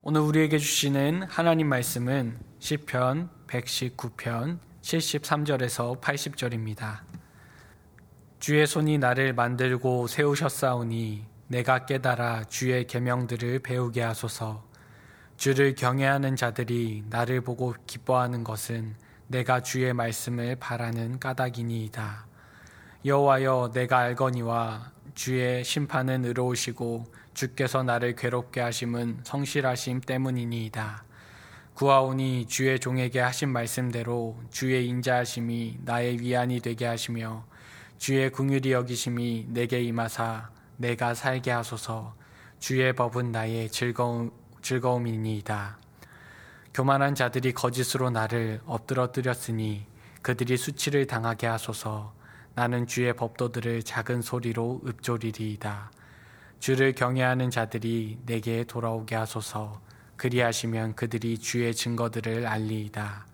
오늘 우리에게 주시는 하나님 말씀은 시편 119편 73절에서 80절입니다. 주의 손이 나를 만들고 세우셨사오니 내가 깨달아 주의 계명들을 배우게 하소서. 주를 경외하는 자들이 나를 보고 기뻐하는 것은 내가 주의 말씀을 바라는 까닭이니이다. 여호와여 내가 알거니와 주의 심판은 의로우시고 주께서 나를 괴롭게 하심은 성실하심 때문이니이다. 구하오니 주의 종에게 하신 말씀대로 주의 인자하심이 나의 위안이 되게 하시며 주의 궁휼이 여기심이 내게 임하사 내가 살게 하소서 주의 법은 나의 즐거움, 즐거움이니이다. 교만한 자들이 거짓으로 나를 엎드러뜨렸으니 그들이 수치를 당하게 하소서 나는 주의 법도들을 작은 소리로 읊조리리이다. 주를 경외하는 자들이 내게 돌아오게 하소서. 그리하시면 그들이 주의 증거들을 알리이다.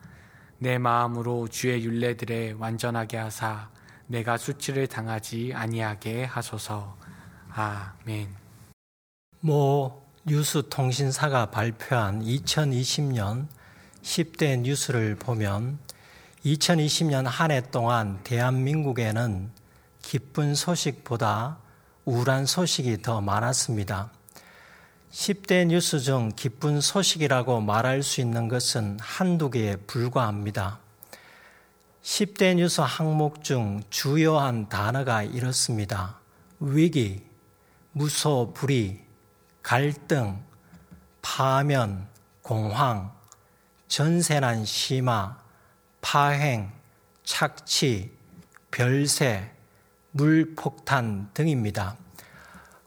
내 마음으로 주의 윤례들에 완전하게 하사 내가 수치를 당하지 아니하게 하소서. 아멘. 모 뉴스 통신사가 발표한 2020년 10대 뉴스를 보면 2020년 한 해 동안 대한민국에는 기쁜 소식보다 우울한 소식이 더 많았습니다. 10대 뉴스 중 기쁜 소식이라고 말할 수 있는 것은 한두 개에 불과합니다. 10대 뉴스 항목 중 주요한 단어가 이렇습니다. 위기, 무소, 불의, 갈등, 파면, 공황, 전세난 심화, 파행, 착취, 별세, 물폭탄 등입니다.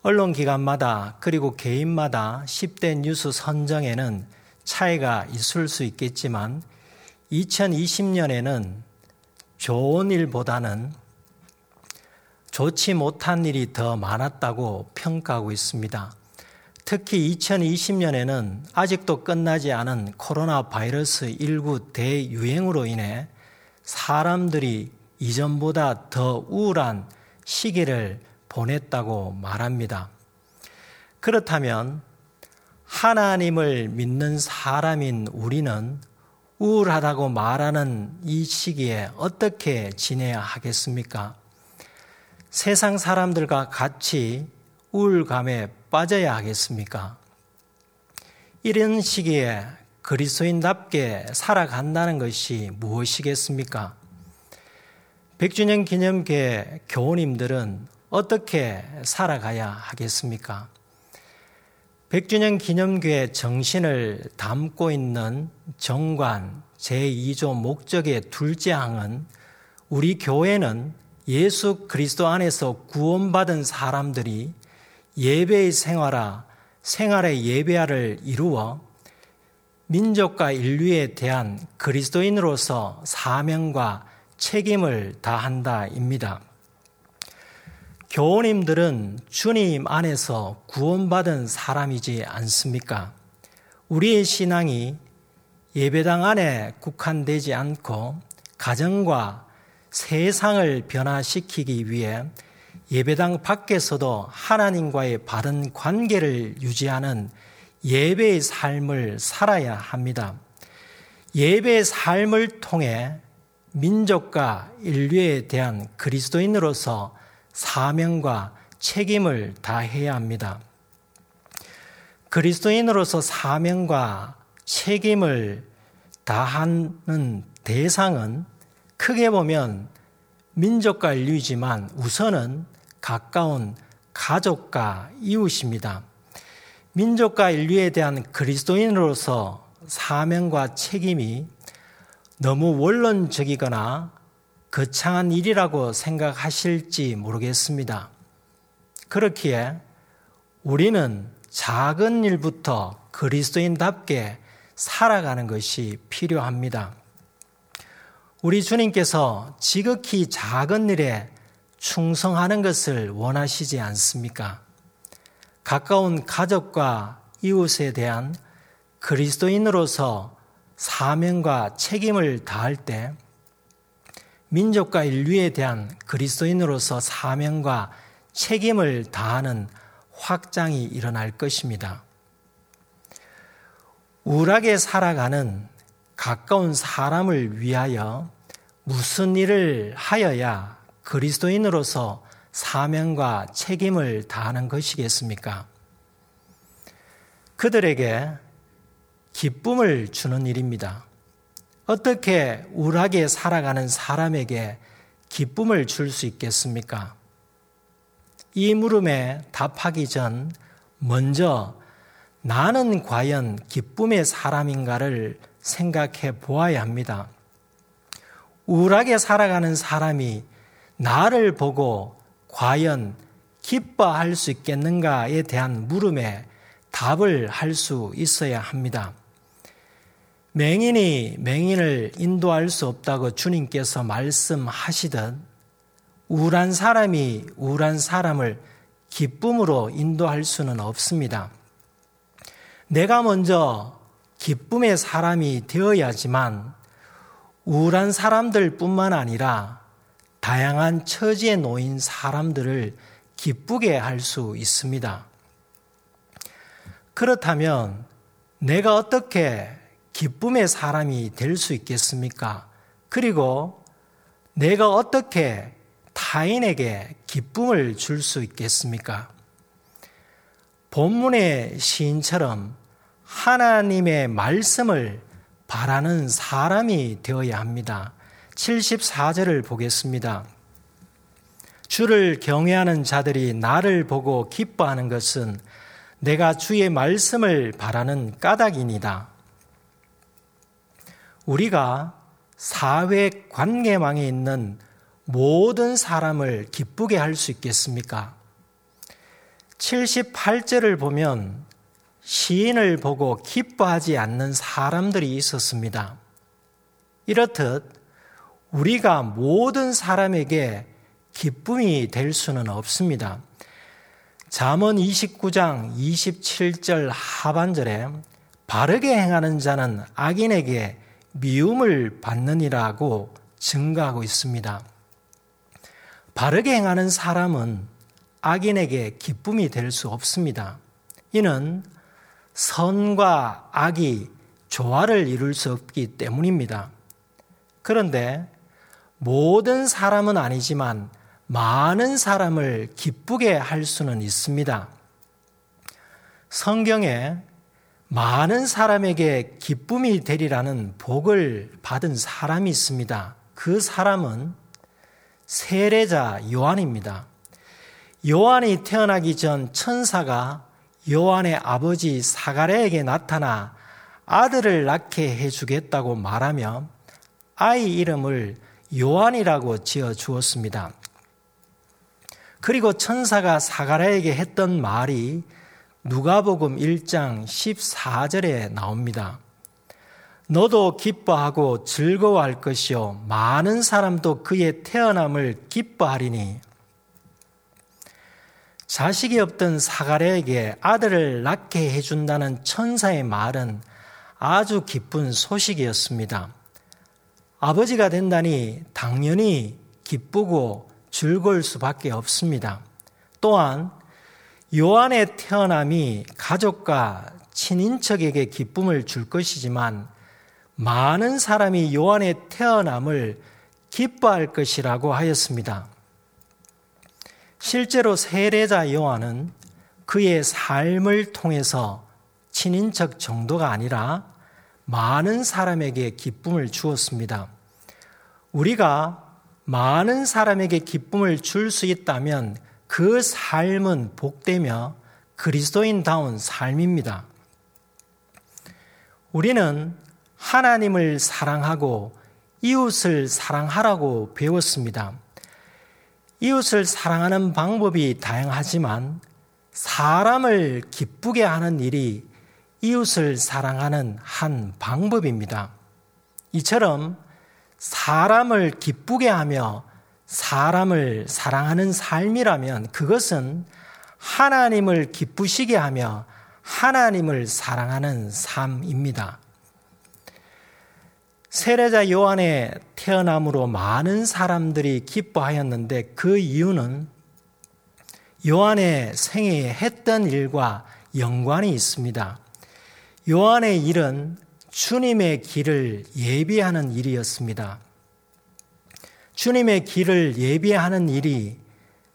언론기관마다 그리고 개인마다 10대 뉴스 선정에는 차이가 있을 수 있겠지만 2020년에는 좋은 일보다는 좋지 못한 일이 더 많았다고 평가하고 있습니다. 특히 2020년에는 아직도 끝나지 않은 코로나 바이러스 19 대유행으로 인해 사람들이 이전보다 더 우울한 시기를 보냈다고 말합니다. 그렇다면 하나님을 믿는 사람인 우리는 우울하다고 말하는 이 시기에 어떻게 지내야 하겠습니까? 세상 사람들과 같이 우울감에 빠져야 하겠습니까? 이런 시기에 그리스도인답게 살아간다는 것이 무엇이겠습니까? 백주년 기념계 교우님들은 어떻게 살아가야 하겠습니까? 백주년 기념교회 정신을 담고 있는 정관 제2조 목적의 둘째 항은 우리 교회는 예수 그리스도 안에서 구원받은 사람들이 예배의 생활화, 생활의 예배화를 이루어 민족과 인류에 대한 그리스도인으로서 사명과 책임을 다한다입니다. 교우님들은 주님 안에서 구원받은 사람이지 않습니까? 우리의 신앙이 예배당 안에 국한되지 않고 가정과 세상을 변화시키기 위해 예배당 밖에서도 하나님과의 바른 관계를 유지하는 예배의 삶을 살아야 합니다. 예배의 삶을 통해 민족과 인류에 대한 그리스도인으로서 사명과 책임을 다해야 합니다. 그리스도인으로서 사명과 책임을 다하는 대상은 크게 보면 민족과 인류이지만 우선은 가까운 가족과 이웃입니다. 민족과 인류에 대한 그리스도인으로서 사명과 책임이 너무 원론적이거나 거창한 일이라고 생각하실지 모르겠습니다. 그렇기에 우리는 작은 일부터 그리스도인답게 살아가는 것이 필요합니다. 우리 주님께서 지극히 작은 일에 충성하는 것을 원하시지 않습니까? 가까운 가족과 이웃에 대한 그리스도인으로서 사명과 책임을 다할 때 민족과 인류에 대한 그리스도인으로서 사명과 책임을 다하는 확장이 일어날 것입니다. 우울하게 살아가는 가까운 사람을 위하여 무슨 일을 하여야 그리스도인으로서 사명과 책임을 다하는 것이겠습니까? 그들에게 기쁨을 주는 일입니다. 어떻게 우울하게 살아가는 사람에게 기쁨을 줄 수 있겠습니까? 이 물음에 답하기 전 먼저 나는 과연 기쁨의 사람인가를 생각해 보아야 합니다. 우울하게 살아가는 사람이 나를 보고 과연 기뻐할 수 있겠는가에 대한 물음에 답을 할 수 있어야 합니다. 맹인이 맹인을 인도할 수 없다고 주님께서 말씀하시듯 우울한 사람이 우울한 사람을 기쁨으로 인도할 수는 없습니다. 내가 먼저 기쁨의 사람이 되어야지만 우울한 사람들 뿐만 아니라 다양한 처지에 놓인 사람들을 기쁘게 할 수 있습니다. 그렇다면 내가 어떻게 기쁨의 사람이 될 수 있겠습니까? 그리고 내가 어떻게 타인에게 기쁨을 줄 수 있겠습니까? 본문의 시인처럼 하나님의 말씀을 바라는 사람이 되어야 합니다. 74절을 보겠습니다. 주를 경외하는 자들이 나를 보고 기뻐하는 것은 내가 주의 말씀을 바라는 까닭이니다. 우리가 사회 관계망에 있는 모든 사람을 기쁘게 할 수 있겠습니까? 78절을 보면 시인을 보고 기뻐하지 않는 사람들이 있었습니다. 이렇듯 우리가 모든 사람에게 기쁨이 될 수는 없습니다. 잠언 29장 27절 하반절에 바르게 행하는 자는 악인에게 미움을 받느니라고 증가하고 있습니다. 바르게 행하는 사람은 악인에게 기쁨이 될 수 없습니다. 이는 선과 악이 조화를 이룰 수 없기 때문입니다. 그런데 모든 사람은 아니지만 많은 사람을 기쁘게 할 수는 있습니다. 성경에 많은 사람에게 기쁨이 되리라는 복을 받은 사람이 있습니다. 그 사람은 세례자 요한입니다. 요한이 태어나기 전 천사가 요한의 아버지 사가랴에게 나타나 아들을 낳게 해주겠다고 말하며 아이 이름을 요한이라고 지어 주었습니다. 그리고 천사가 사가랴에게 했던 말이 누가복음 1장 14절에 나옵니다. 너도 기뻐하고 즐거워할 것이요 많은 사람도 그의 태어남을 기뻐하리니 자식이 없던 사가랴에게 아들을 낳게 해 준다는 천사의 말은 아주 기쁜 소식이었습니다. 아버지가 된다니 당연히 기쁘고 즐거울 수밖에 없습니다. 또한 요한의 태어남이 가족과 친인척에게 기쁨을 줄 것이지만 많은 사람이 요한의 태어남을 기뻐할 것이라고 하였습니다. 실제로 세례자 요한은 그의 삶을 통해서 친인척 정도가 아니라 많은 사람에게 기쁨을 주었습니다. 우리가 많은 사람에게 기쁨을 줄 수 있다면 그 삶은 복되며 그리스도인다운 삶입니다. 우리는 하나님을 사랑하고 이웃을 사랑하라고 배웠습니다. 이웃을 사랑하는 방법이 다양하지만 사람을 기쁘게 하는 일이 이웃을 사랑하는 한 방법입니다. 이처럼 사람을 기쁘게 하며 사람을 사랑하는 삶이라면 그것은 하나님을 기쁘시게 하며 하나님을 사랑하는 삶입니다. 세례자 요한의 태어남으로 많은 사람들이 기뻐하였는데 그 이유는 요한의 생애에 했던 일과 연관이 있습니다. 요한의 일은 주님의 길을 예비하는 일이었습니다. 주님의 길을 예비하는 일이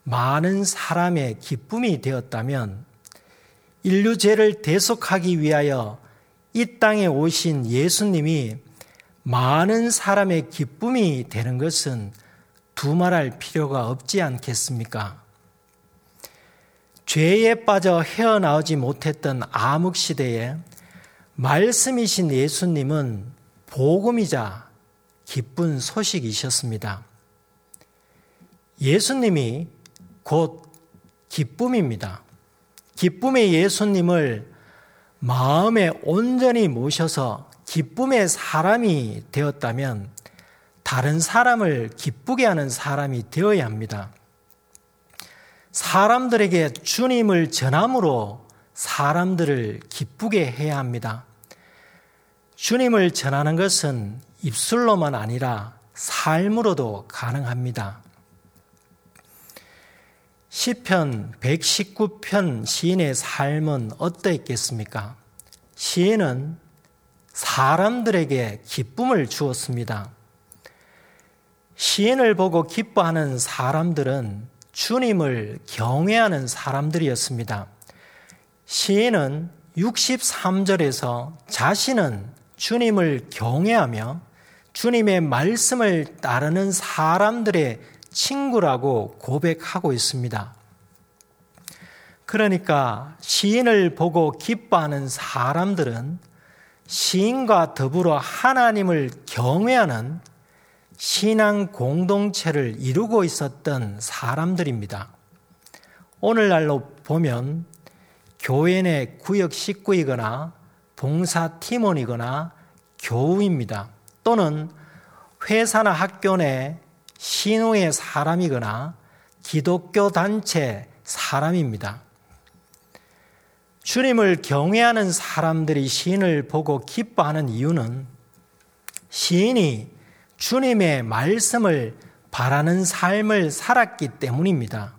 많은 사람의 기쁨이 되었다면 인류 죄를 대속하기 위하여 이 땅에 오신 예수님이 많은 사람의 기쁨이 되는 것은 두말할 필요가 없지 않겠습니까? 죄에 빠져 헤어나오지 못했던 암흑 시대에 말씀이신 예수님은 복음이자 기쁜 소식이셨습니다. 예수님이 곧 기쁨입니다. 기쁨의 예수님을 마음에 온전히 모셔서 기쁨의 사람이 되었다면 다른 사람을 기쁘게 하는 사람이 되어야 합니다. 사람들에게 주님을 전함으로 사람들을 기쁘게 해야 합니다. 주님을 전하는 것은 입술로만 아니라 삶으로도 가능합니다. 시편 119편 시인의 삶은 어떠했겠습니까? 시인은 사람들에게 기쁨을 주었습니다. 시인을 보고 기뻐하는 사람들은 주님을 경외하는 사람들이었습니다. 시인은 63절에서 자신은 주님을 경외하며 주님의 말씀을 따르는 사람들의 친구라고 고백하고 있습니다. 그러니까 시인을 보고 기뻐하는 사람들은 시인과 더불어 하나님을 경외하는 신앙 공동체를 이루고 있었던 사람들입니다. 오늘날로 보면 교회 내 구역 식구이거나 봉사 팀원이거나 교우입니다. 또는 회사나 학교 내 신우의 사람이거나 기독교 단체 사람입니다. 주님을 경외하는 사람들이 시인을 보고 기뻐하는 이유는 시인이 주님의 말씀을 바라는 삶을 살았기 때문입니다.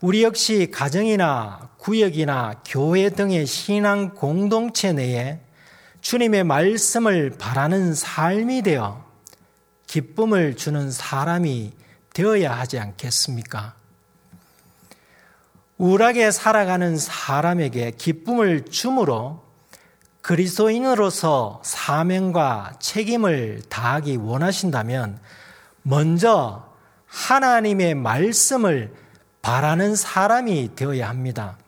우리 역시 가정이나 구역이나 교회 등의 신앙 공동체 내에 주님의 말씀을 바라는 삶이 되어 기쁨을 주는 사람이 되어야 하지 않겠습니까? 우울하게 살아가는 사람에게 기쁨을 주므로 그리스도인으로서 사명과 책임을 다하기 원하신다면 먼저 하나님의 말씀을 바라는 사람이 되어야 합니다.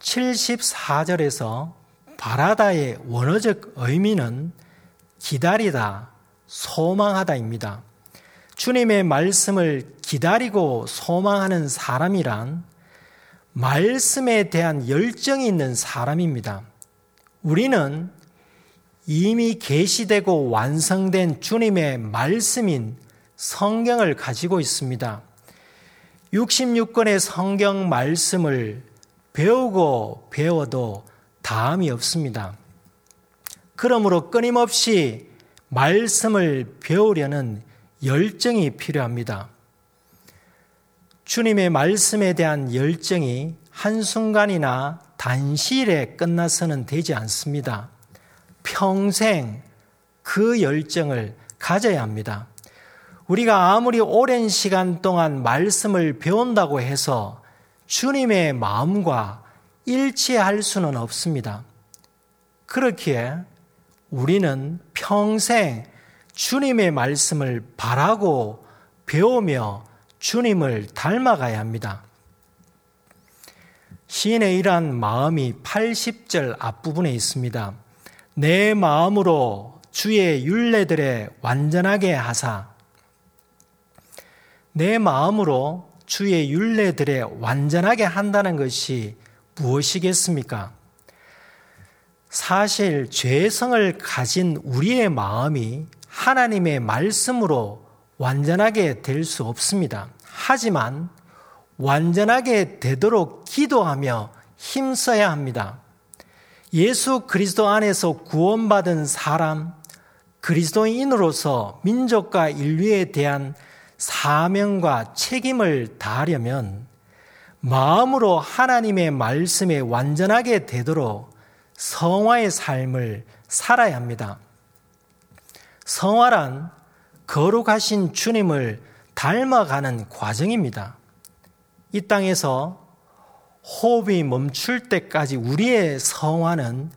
74절에서 바라다의 원어적 의미는 기다리다, 소망하다입니다. 주님의 말씀을 기다리고 소망하는 사람이란 말씀에 대한 열정이 있는 사람입니다. 우리는 이미 계시되고 완성된 주님의 말씀인 성경을 가지고 있습니다. 66권의 성경 말씀을 배우고 배워도 다음이 없습니다. 그러므로 끊임없이 말씀을 배우려는 열정이 필요합니다. 주님의 말씀에 대한 열정이 한순간이나 단시일에 끝나서는 되지 않습니다. 평생 그 열정을 가져야 합니다. 우리가 아무리 오랜 시간 동안 말씀을 배운다고 해서 주님의 마음과 일치할 수는 없습니다. 그렇기에 우리는 평생 주님의 말씀을 바라고 배우며 주님을 닮아가야 합니다. 시인의 이러한 마음이 80절 앞부분에 있습니다. 내 마음으로 주의 윤례들에 완전하게 하사 내 마음으로 주의 윤례들에 완전하게 한다는 것이 무엇이겠습니까? 사실 죄성을 가진 우리의 마음이 하나님의 말씀으로 완전하게 될 수 없습니다. 하지만 완전하게 되도록 기도하며 힘써야 합니다. 예수 그리스도 안에서 구원받은 사람, 그리스도인으로서 민족과 인류에 대한 사명과 책임을 다하려면 마음으로 하나님의 말씀에 완전하게 되도록 성화의 삶을 살아야 합니다. 성화란 거룩하신 주님을 닮아가는 과정입니다. 이 땅에서 호흡이 멈출 때까지 우리의 성화는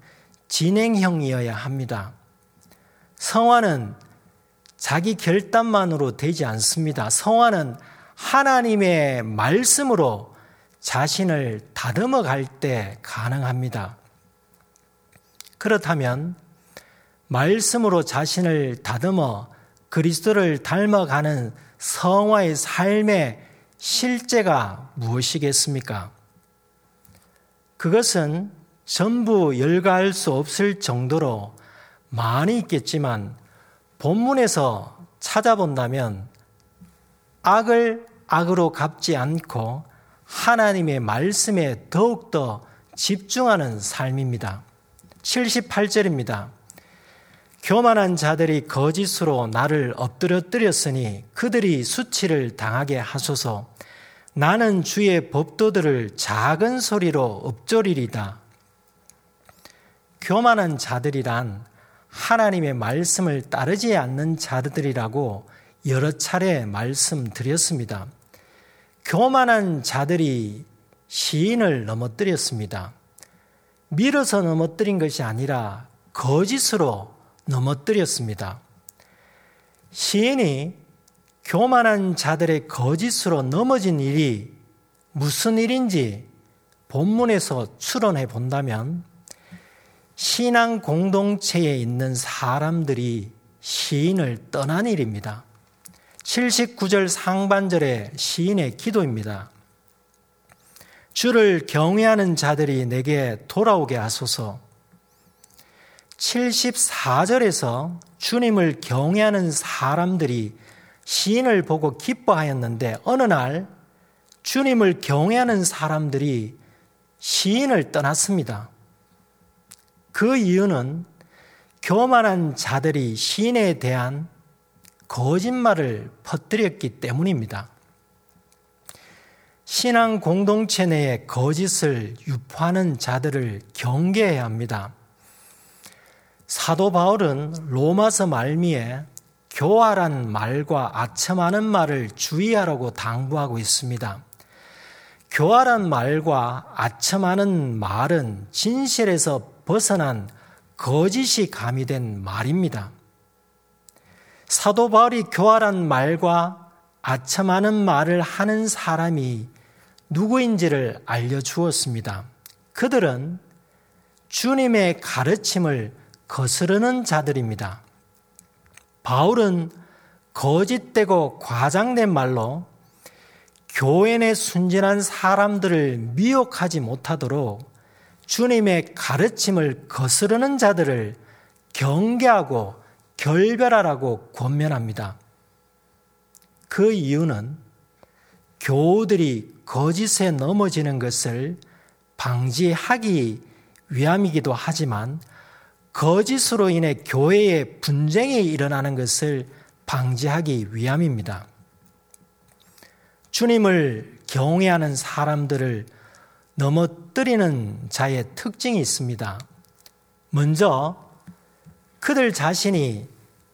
진행형이어야 합니다. 성화는 자기 결단만으로 되지 않습니다. 성화는 하나님의 말씀으로 자신을 다듬어 갈 때 가능합니다. 그렇다면 말씀으로 자신을 다듬어 그리스도를 닮아가는 성화의 삶의 실제가 무엇이겠습니까? 그것은 전부 열가할 수 없을 정도로 많이 있겠지만 본문에서 찾아본다면 악을 악으로 갚지 않고 하나님의 말씀에 더욱더 집중하는 삶입니다. 78절입니다. 교만한 자들이 거짓으로 나를 엎드려뜨렸으니 그들이 수치를 당하게 하소서. 나는 주의 법도들을 작은 소리로 엎조리리다. 교만한 자들이란 하나님의 말씀을 따르지 않는 자들이라고 여러 차례 말씀드렸습니다. 교만한 자들이 시인을 넘어뜨렸습니다. 밀어서 넘어뜨린 것이 아니라 거짓으로 넘어뜨렸습니다. 시인이 교만한 자들의 거짓으로 넘어진 일이 무슨 일인지 본문에서 추론해 본다면 신앙 공동체에 있는 사람들이 시인을 떠난 일입니다. 79절 상반절의 시인의 기도입니다. 주를 경외하는 자들이 내게 돌아오게 하소서. 74절에서 주님을 경외하는 사람들이 시인을 보고 기뻐하였는데 어느 날 주님을 경외하는 사람들이 시인을 떠났습니다. 그 이유는 교만한 자들이 시인에 대한 거짓말을 퍼뜨렸기 때문입니다. 신앙 공동체 내에 거짓을 유포하는 자들을 경계해야 합니다. 사도 바울은 로마서 말미에 교활한 말과 아첨하는 말을 주의하라고 당부하고 있습니다. 교활한 말과 아첨하는 말은 진실에서 벗어난 거짓이 가미된 말입니다. 사도 바울이 교활한 말과 아첨하는 말을 하는 사람이 누구인지를 알려주었습니다. 그들은 주님의 가르침을 거스르는 자들입니다. 바울은 거짓되고 과장된 말로 교회 내 순진한 사람들을 미혹하지 못하도록 주님의 가르침을 거스르는 자들을 경계하고 결별하라고 권면합니다. 그 이유는 교우들이 거짓에 넘어지는 것을 방지하기 위함이기도 하지만 거짓으로 인해 교회의 분쟁이 일어나는 것을 방지하기 위함입니다. 주님을 경외하는 사람들을 넘어뜨리는 자의 특징이 있습니다. 먼저 그들 자신이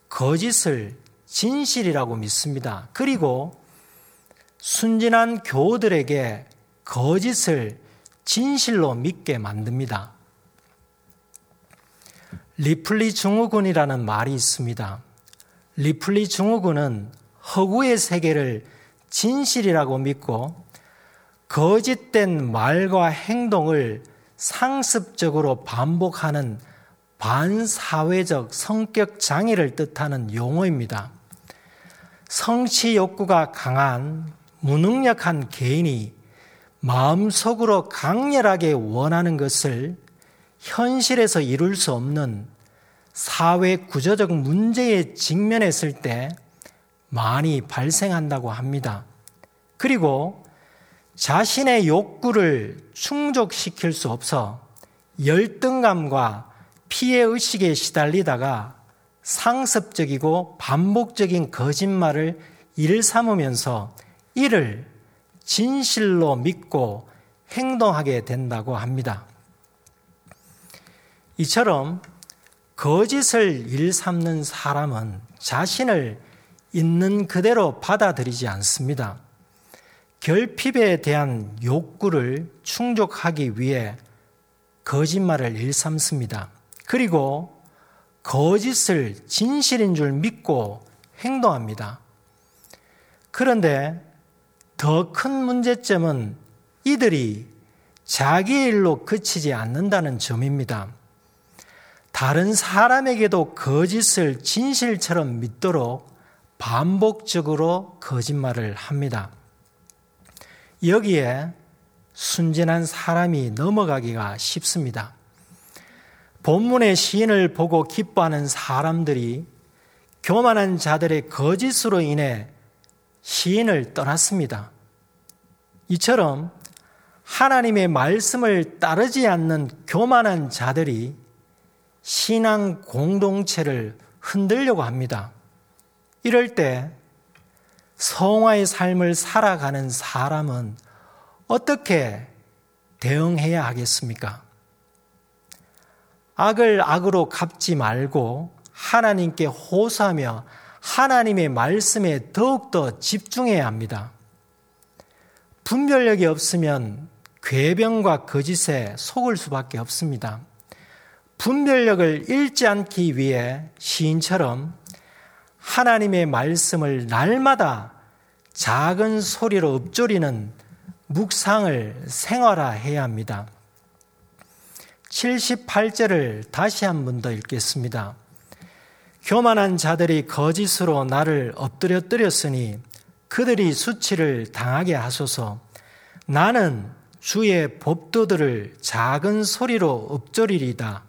거짓을 진실이라고 믿습니다. 그리고 순진한 교우들에게 거짓을 진실로 믿게 만듭니다. 리플리 증후군이라는 말이 있습니다. 리플리 증후군은 허구의 세계를 진실이라고 믿고 거짓된 말과 행동을 상습적으로 반복하는 반사회적 성격 장애를 뜻하는 용어입니다. 성취 욕구가 강한 무능력한 개인이 마음속으로 강렬하게 원하는 것을 현실에서 이룰 수 없는 사회 구조적 문제에 직면했을 때 많이 발생한다고 합니다. 그리고 자신의 욕구를 충족시킬 수 없어 열등감과 피해 의식에 시달리다가 상습적이고 반복적인 거짓말을 일삼으면서 이를 진실로 믿고 행동하게 된다고 합니다. 이처럼 거짓을 일삼는 사람은 자신을 있는 그대로 받아들이지 않습니다. 결핍에 대한 욕구를 충족하기 위해 거짓말을 일삼습니다. 그리고 거짓을 진실인 줄 믿고 행동합니다. 그런데 더 큰 문제점은 이들이 자기 일로 그치지 않는다는 점입니다. 다른 사람에게도 거짓을 진실처럼 믿도록 반복적으로 거짓말을 합니다. 여기에 순진한 사람이 넘어가기가 쉽습니다. 본문의 시인을 보고 기뻐하는 사람들이 교만한 자들의 거짓으로 인해 시인을 떠났습니다. 이처럼 하나님의 말씀을 따르지 않는 교만한 자들이 신앙 공동체를 흔들려고 합니다. 이럴 때 성화의 삶을 살아가는 사람은 어떻게 대응해야 하겠습니까? 악을 악으로 갚지 말고 하나님께 호소하며 하나님의 말씀에 더욱더 집중해야 합니다. 분별력이 없으면 괴변과 거짓에 속을 수밖에 없습니다. 분별력을 잃지 않기 위해 시인처럼 하나님의 말씀을 날마다 작은 소리로 읊조리는 묵상을 생활화해야 합니다. 78절을 다시 한 번 더 읽겠습니다. 교만한 자들이 거짓으로 나를 엎드려뜨렸으니 그들이 수치를 당하게 하소서. 나는 주의 법도들을 작은 소리로 읊조리리다.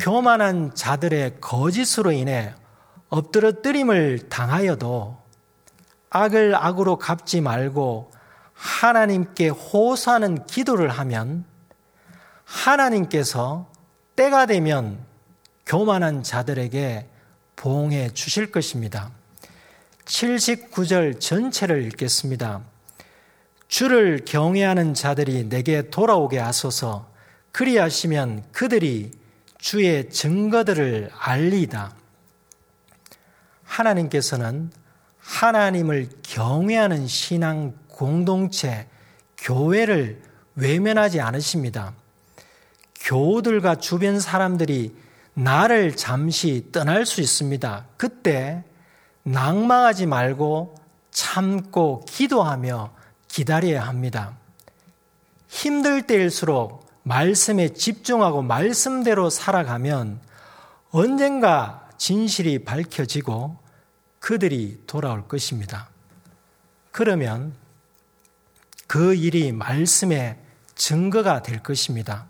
교만한 자들의 거짓으로 인해 엎드러뜨림을 당하여도 악을 악으로 갚지 말고 하나님께 호소하는 기도를 하면 하나님께서 때가 되면 교만한 자들에게 보응해 주실 것입니다. 79절 전체를 읽겠습니다. 주를 경외하는 자들이 내게 돌아오게 하소서 그리하시면 그들이 주의 증거들을 알리다. 하나님께서는 하나님을 경외하는 신앙 공동체, 교회를 외면하지 않으십니다. 교우들과 주변 사람들이 나를 잠시 떠날 수 있습니다. 그때 낭망하지 말고 참고 기도하며 기다려야 합니다. 힘들 때일수록 말씀에 집중하고 말씀대로 살아가면 언젠가 진실이 밝혀지고 그들이 돌아올 것입니다. 그러면 그 일이 말씀의 증거가 될 것입니다.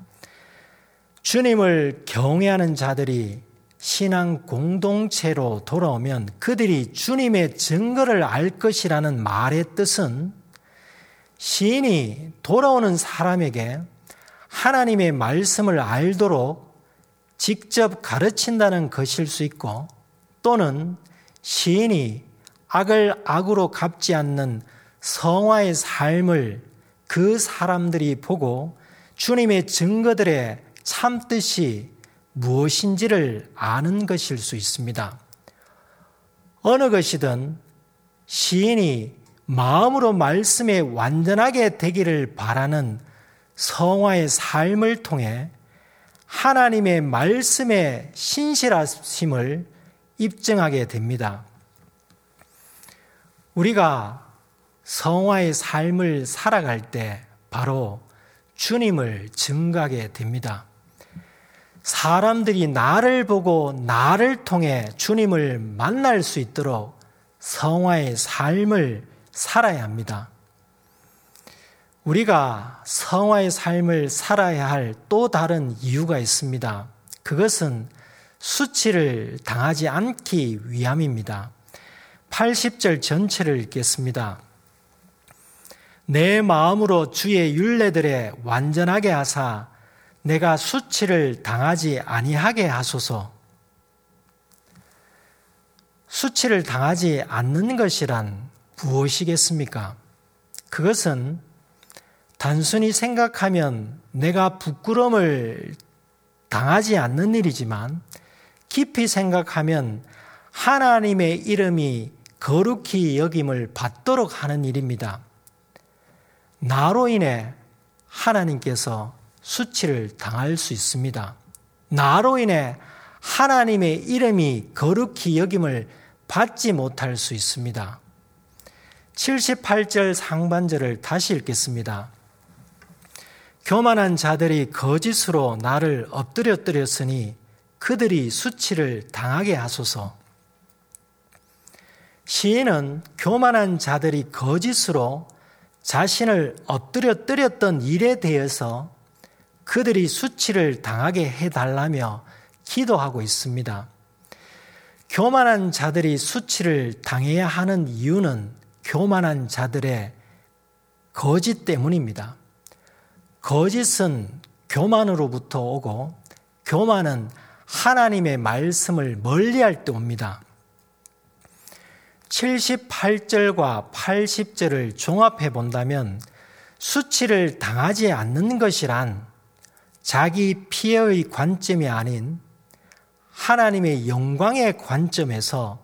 주님을 경외하는 자들이 신앙 공동체로 돌아오면 그들이 주님의 증거를 알 것이라는 말의 뜻은 시인이 돌아오는 사람에게 하나님의 말씀을 알도록 직접 가르친다는 것일 수 있고 또는 시인이 악을 악으로 갚지 않는 성화의 삶을 그 사람들이 보고 주님의 증거들의 참뜻이 무엇인지를 아는 것일 수 있습니다. 어느 것이든 시인이 마음으로 말씀에 완전하게 되기를 바라는 성화의 삶을 통해 하나님의 말씀의 신실하심을 입증하게 됩니다. 우리가 성화의 삶을 살아갈 때 바로 주님을 증가하게 됩니다. 사람들이 나를 보고 나를 통해 주님을 만날 수 있도록 성화의 삶을 살아야 합니다. 우리가 성화의 삶을 살아야 할 또 다른 이유가 있습니다. 그것은 수치를 당하지 않기 위함입니다. 80절 전체를 읽겠습니다. 내 마음으로 주의 윤례들에 완전하게 하사 내가 수치를 당하지 아니하게 하소서. 수치를 당하지 않는 것이란 무엇이겠습니까? 그것은 단순히 생각하면 내가 부끄러움을 당하지 않는 일이지만 깊이 생각하면 하나님의 이름이 거룩히 여김을 받도록 하는 일입니다. 나로 인해 하나님께서 수치를 당할 수 있습니다. 나로 인해 하나님의 이름이 거룩히 여김을 받지 못할 수 있습니다. 78절 상반절을 다시 읽겠습니다. 교만한 자들이 거짓으로 나를 엎드려뜨렸으니 그들이 수치를 당하게 하소서. 시인은 교만한 자들이 거짓으로 자신을 엎드려뜨렸던 일에 대해서 그들이 수치를 당하게 해달라며 기도하고 있습니다. 교만한 자들이 수치를 당해야 하는 이유는 교만한 자들의 거짓 때문입니다. 거짓은 교만으로부터 오고 교만은 하나님의 말씀을 멀리할 때 옵니다. 78절과 80절을 종합해 본다면 수치를 당하지 않는 것이란 자기 피해의 관점이 아닌 하나님의 영광의 관점에서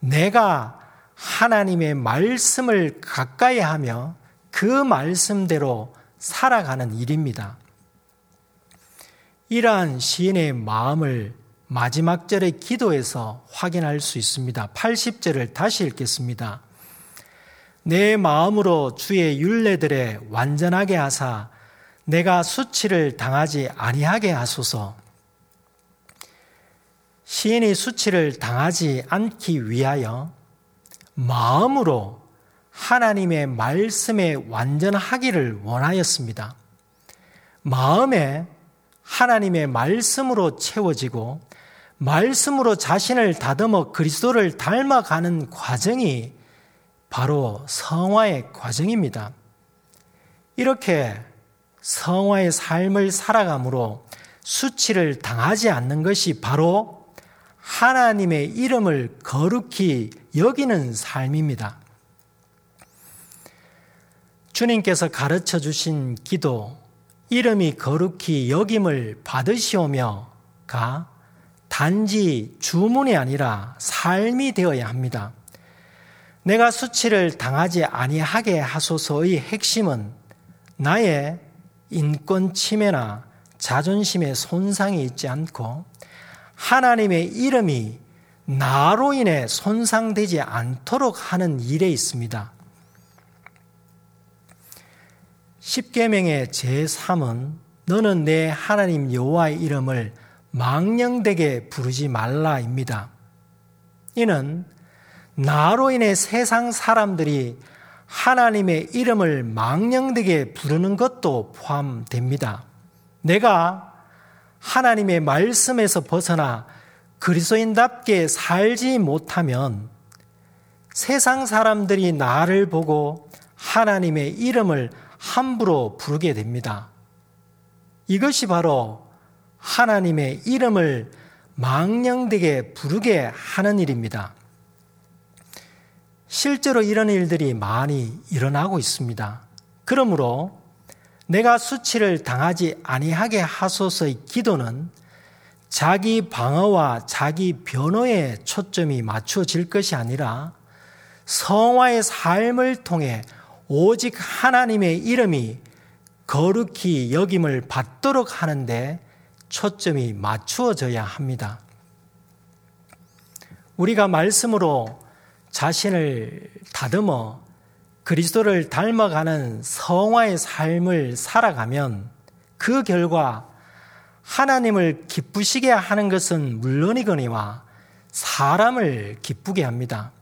내가 하나님의 말씀을 가까이 하며 그 말씀대로 살아가는 일입니다. 이러한 시인의 마음을 마지막 절의 기도에서 확인할 수 있습니다. 80절을 다시 읽겠습니다. 내 마음으로 주의 윤례들에 완전하게 하사 내가 수치를 당하지 아니하게 하소서. 시인이 수치를 당하지 않기 위하여 마음으로 하나님의 말씀에 완전하기를 원하였습니다. 마음에 하나님의 말씀으로 채워지고 말씀으로 자신을 다듬어 그리스도를 닮아가는 과정이 바로 성화의 과정입니다. 이렇게 성화의 삶을 살아감으로 수치를 당하지 않는 것이 바로 하나님의 이름을 거룩히 여기는 삶입니다. 주님께서 가르쳐 주신 기도, 이름이 거룩히 여김을 받으시오며가 단지 주문이 아니라 삶이 되어야 합니다. 내가 수치를 당하지 아니하게 하소서의 핵심은 나의 인권 침해나 자존심의 손상이 있지 않고 하나님의 이름이 나로 인해 손상되지 않도록 하는 일에 있습니다. 10계명의 제3은 너는 내 하나님 여호와의 이름을 망령되게 부르지 말라입니다. 이는 나로 인해 세상 사람들이 하나님의 이름을 망령되게 부르는 것도 포함됩니다. 내가 하나님의 말씀에서 벗어나 그리스도인답게 살지 못하면 세상 사람들이 나를 보고 하나님의 이름을 함부로 부르게 됩니다. 이것이 바로 하나님의 이름을 망령되게 부르게 하는 일입니다. 실제로 이런 일들이 많이 일어나고 있습니다. 그러므로 내가 수치를 당하지 아니하게 하소서의 기도는 자기 방어와 자기 변호에 초점이 맞춰질 것이 아니라 성화의 삶을 통해 오직 하나님의 이름이 거룩히 여김을 받도록 하는데 초점이 맞추어져야 합니다. 우리가 말씀으로 자신을 다듬어 그리스도를 닮아가는 성화의 삶을 살아가면 그 결과 하나님을 기쁘시게 하는 것은 물론이거니와 사람을 기쁘게 합니다.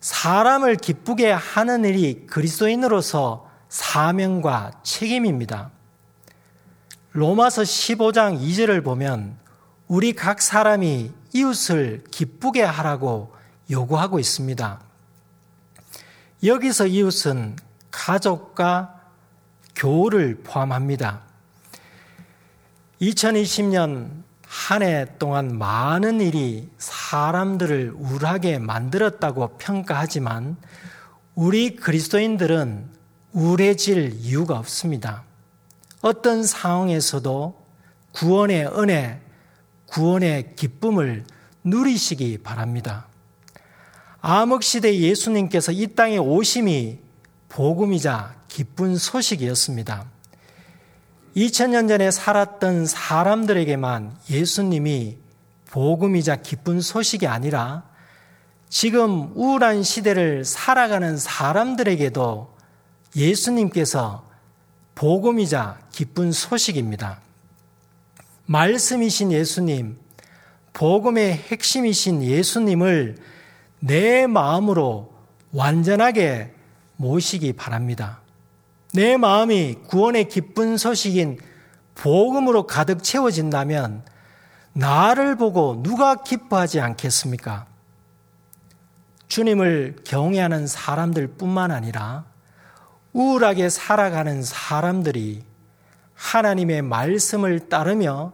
사람을 기쁘게 하는 일이 그리스도인으로서 사명과 책임입니다. 로마서 15장 2절을 보면 우리 각 사람이 이웃을 기쁘게 하라고 요구하고 있습니다. 여기서 이웃은 가족과 교우를 포함합니다. 2020년 한 해 동안 많은 일이 사람들을 우울하게 만들었다고 평가하지만 우리 그리스도인들은 우울해질 이유가 없습니다. 어떤 상황에서도 구원의 은혜, 구원의 기쁨을 누리시기 바랍니다. 암흑시대 예수님께서 이 땅에 오심이 복음이자 기쁜 소식이었습니다. 2000년 전에 살았던 사람들에게만 예수님이 복음이자 기쁜 소식이 아니라 지금 우울한 시대를 살아가는 사람들에게도 예수님께서 복음이자 기쁜 소식입니다. 말씀이신 예수님, 복음의 핵심이신 예수님을 내 마음으로 완전하게 모시기 바랍니다. 내 마음이 구원의 기쁜 소식인 복음으로 가득 채워진다면 나를 보고 누가 기뻐하지 않겠습니까? 주님을 경외하는 사람들 뿐만 아니라 우울하게 살아가는 사람들이 하나님의 말씀을 따르며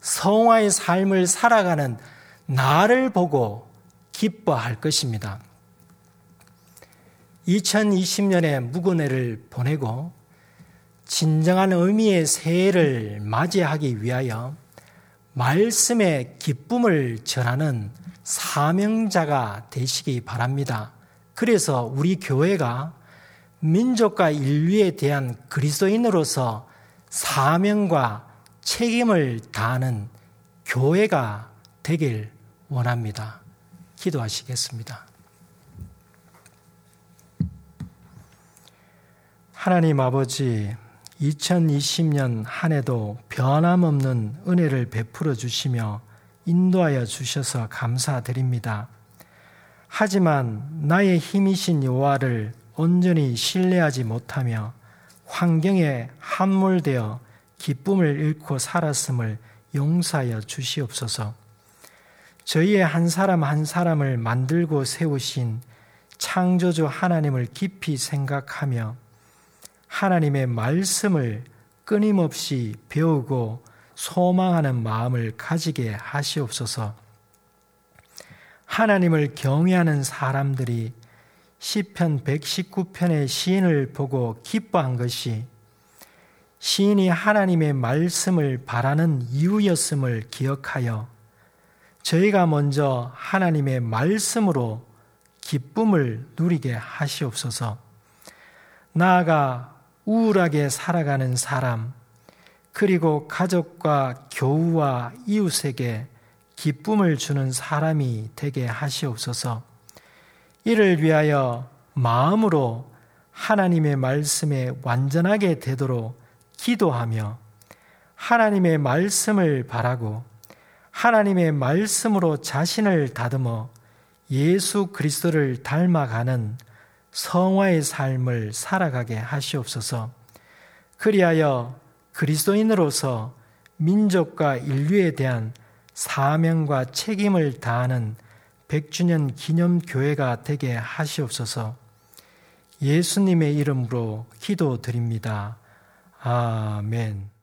성화의 삶을 살아가는 나를 보고 기뻐할 것입니다. 2020년에 무근해를 보내고 진정한 의미의 새해를 맞이하기 위하여 말씀의 기쁨을 전하는 사명자가 되시기 바랍니다. 그래서 우리 교회가 민족과 인류에 대한 그리스도인으로서 사명과 책임을 다하는 교회가 되길 원합니다. 기도하시겠습니다. 하나님 아버지, 2020년 한 해도 변함없는 은혜를 베풀어 주시며 인도하여 주셔서 감사드립니다. 하지만 나의 힘이신 여호와를 온전히 신뢰하지 못하며 환경에 함몰되어 기쁨을 잃고 살았음을 용서하여 주시옵소서. 저희의 한 사람 한 사람을 만들고 세우신 창조주 하나님을 깊이 생각하며 하나님의 말씀을 끊임없이 배우고 소망하는 마음을 가지게 하시옵소서. 하나님을 경외하는 사람들이 시편 119편의 시인을 보고 기뻐한 것이 시인이 하나님의 말씀을 바라는 이유였음을 기억하여 저희가 먼저 하나님의 말씀으로 기쁨을 누리게 하시옵소서. 나아가 우울하게 살아가는 사람, 그리고 가족과 교우와 이웃에게 기쁨을 주는 사람이 되게 하시옵소서. 이를 위하여 마음으로 하나님의 말씀에 완전하게 되도록 기도하며 하나님의 말씀을 바라고 하나님의 말씀으로 자신을 다듬어 예수 그리스도를 닮아가는 성화의 삶을 살아가게 하시옵소서. 그리하여 그리스도인으로서 민족과 인류에 대한 사명과 책임을 다하는 100주년 기념 교회가 되게 하시옵소서. 예수님의 이름으로 기도드립니다. 아멘.